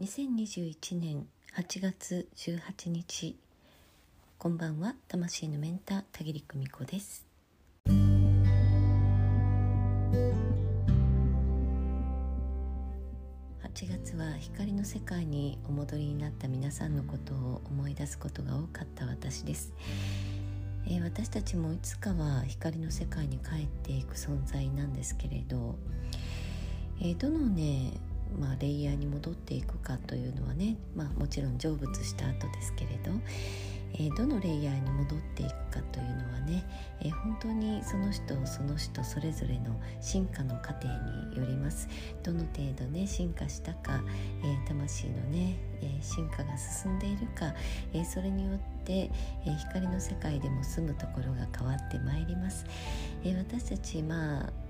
2021年8月18日こんばんは魂のメンター田切久美子です。8月は光の世界にお戻りになった皆さんのことを思い出すことが多かった私です、えー、私たちもいつかは光の世界に帰っていく存在なんですけれど、えー、どのねまあ、レイヤーに戻っていくかというのはね、まあ、もちろん成仏した後ですけれど、えー、どのレイヤーに戻っていくかというのはね、えー、本当にその人その人それぞれの進化の過程によります。どの程度ね進化したか、えー、魂のね、え進化が進んでいるか、えそれによって、え光の世界でも住むところが変わってまいります、え私たちまあ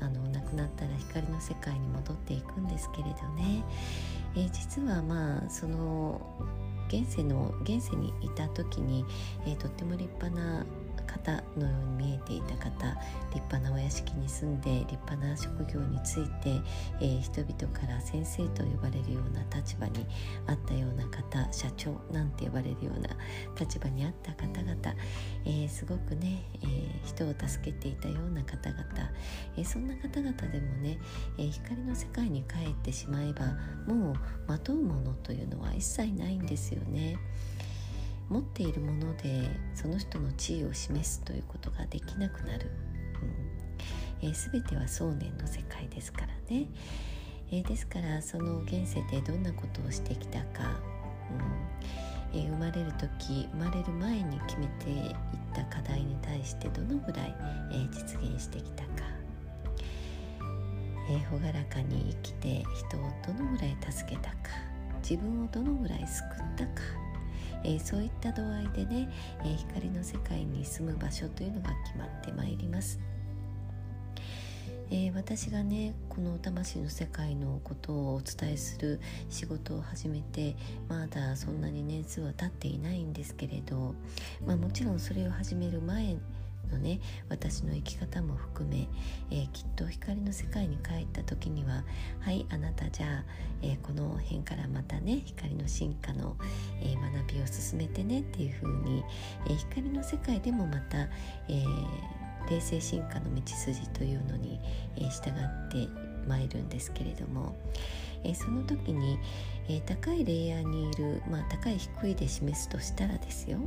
あの亡くなったら光の世界に戻っていくんですけれどね、えー、実はまあその現世の現世にいた時に、えー、とっても立派な方のようにえていた方立派なお屋敷に住んで立派な職業について、えー、人々から先生と呼ばれるような立場にあったような方社長なんて呼ばれるような立場にあった方々、えー、すごくね、えー、人を助けていたような方々、えそんな方々でもね、え光の世界に帰ってしまえばもうまとうものというのは一切ないんですよね。持っているものでその人の地位を示すということができなくなる、うん。えー、全ては想念の世界ですからね、えー、ですからその現世でどんなことをしてきたか、うん。えー、生まれる時生まれる前に決めていった課題に対してどのぐらい、え実現してきたか。えー、朗らかに生きて人をどのぐらい助けたか。自分をどのぐらい救ったか。えー、そういった度合いでね、えー、光の世界に住む場所というのが決まってまいります。えー、私がねこの魂の世界のことをお伝えする仕事を始めてまだそんなに年数は経っていないんですけれど、まあ、もちろんそれを始める前のね私の生き方も含め、えー、きっと光の世界に帰った時にははいあなたじゃあ、えー、この辺からまたね光の進化の、えー、学びを進めてねっていう風に、え光の世界でもまた、えー、冷静進化の道筋というのに、え従ってまいるんですけれども、えその時に、え高いレイヤーにいる、まあ、高い低いで示すとしたらですよ、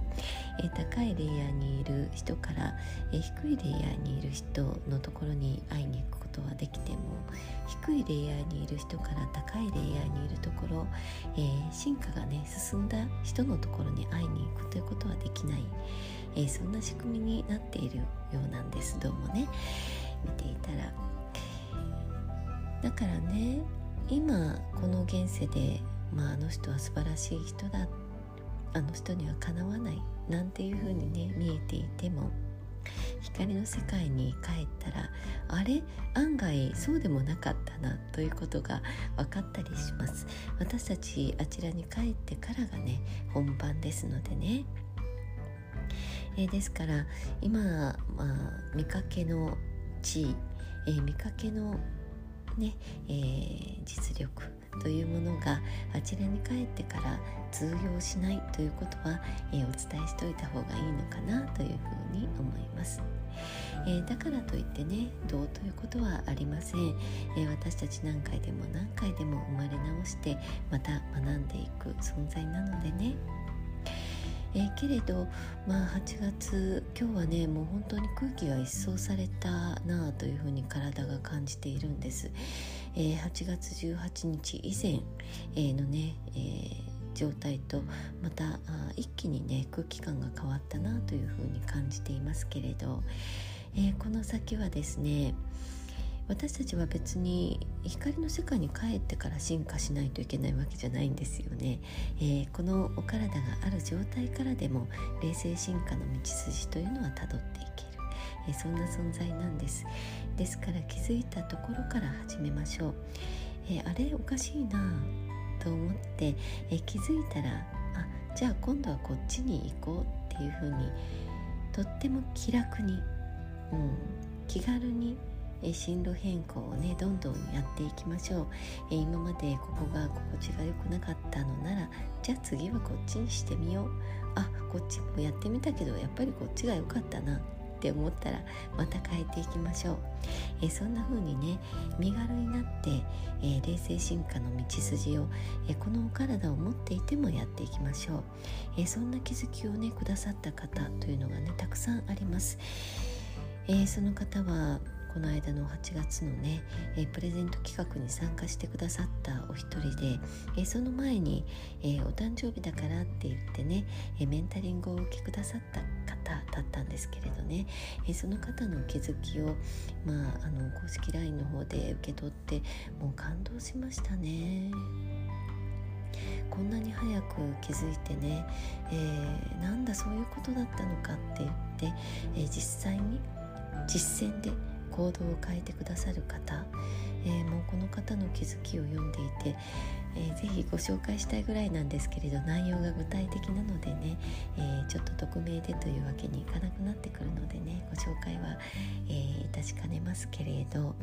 え高いレイヤーにいる人から、え低いレイヤーにいる人のところに会いに行くことはできても低いレイヤーにいる人から高いレイヤーにいるところ、え、進化がね進んだ人のところに会いに行くということはできない、え、そんな仕組みになっているようなんです。どうもね見ていたらだからね今この現世で、まあ、あの人は素晴らしい人だあの人にはかなわないなんていうふうにね見えていても光の世界に帰ったらあれ？案外そうでもなかったなということが分かったりします。私たちあちらに帰ってからがね本番ですのでね。え、ですから今、まあ、見かけの地位、えー、見かけのね、えー、実力というものがあちらに帰ってから通用しないということは、えー、お伝えしておいた方がいいのかなというふうに思います。えー、だからといってねどうということはありません、えー、私たち何回でも何回でも生まれ直してまた学んでいく存在なのでねえー、けれどまあ8月今日はねもう本当に空気が一掃されたなあというふうに体が感じているんです、えー、8月18日以前、えー、のね、えー状態とまたあ一気にね空気感が変わったなというふうに感じていますけれど、えー、この先はですね私たちは別に光の世界に帰ってから進化しないといけないわけじゃないんですよね、えー、このお体がある状態からでも冷静進化の道筋というのはたどっていける、え、そんな存在なんです。ですから気づいたところから始めましょう、えー、あれおかしいなと思って、え気づいたらあじゃあ今度はこっちに行こうっていうふうにとっても気楽に、うん、気軽にえ進路変更をねどんどんやっていきましょう、え今までここが心地が良くなかったのならじゃあ次はこっちにしてみよう。あこっちもやってみたけどやっぱりこっちが良かったなって思ったらまた変えていきましょう、えそんな風にね身軽になって、えー冷静進化の道筋を、えこのお体を持っていてもやっていきましょう、えそんな気づきをねくださった方というのがねたくさんあります、えその方はこの間の8月のね、え、プレゼント企画に参加してくださったお一人で、え、その前に、え、お誕生日だからって言ってね、えメンタリングを受けくださった方だったんですけれどね、えその方の気づきを、まあ、あの公式 LINE の方で受け取ってもう感動しましたね。こんなに早く気づいてね、えー、なんだそういうことだったのかって言って、えー、実際に実践で行動を変えてくださる方、えー、もうこの方の気づきを読んでいて、えー、ぜひご紹介したいぐらいなんですけれど内容が具体的なのでね、えー、ちょっと匿名でというわけにいかなくなってくるのでねご紹介は、えー、いたしかねますけれど、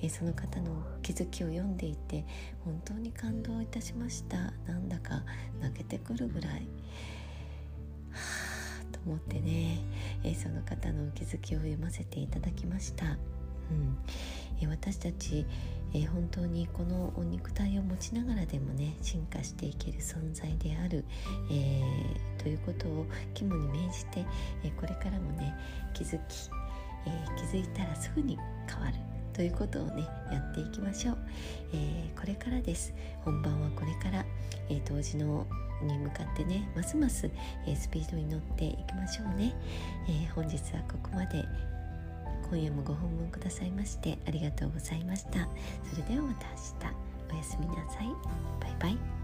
えその方の気づきを読んでいて本当に感動いたしましたなんだか泣けてくるぐらい。はあと思ってね、えその方の気づきを読ませていただきました。うん。え私たち、え本当にこの肉体を持ちながらでもね進化していける存在である、えー、ということを肝に銘じて、えこれからもね気づき、え、気づいたらすぐに変わるということをねやっていきましょう、えー、これからです。本番はこれから、えー、当時のに向かってねますます、えー、スピードに乗っていきましょうね、え本日はここまで。今夜もご訪問くださいましてありがとうございました。それではまた明日。おやすみなさい。バイバイ。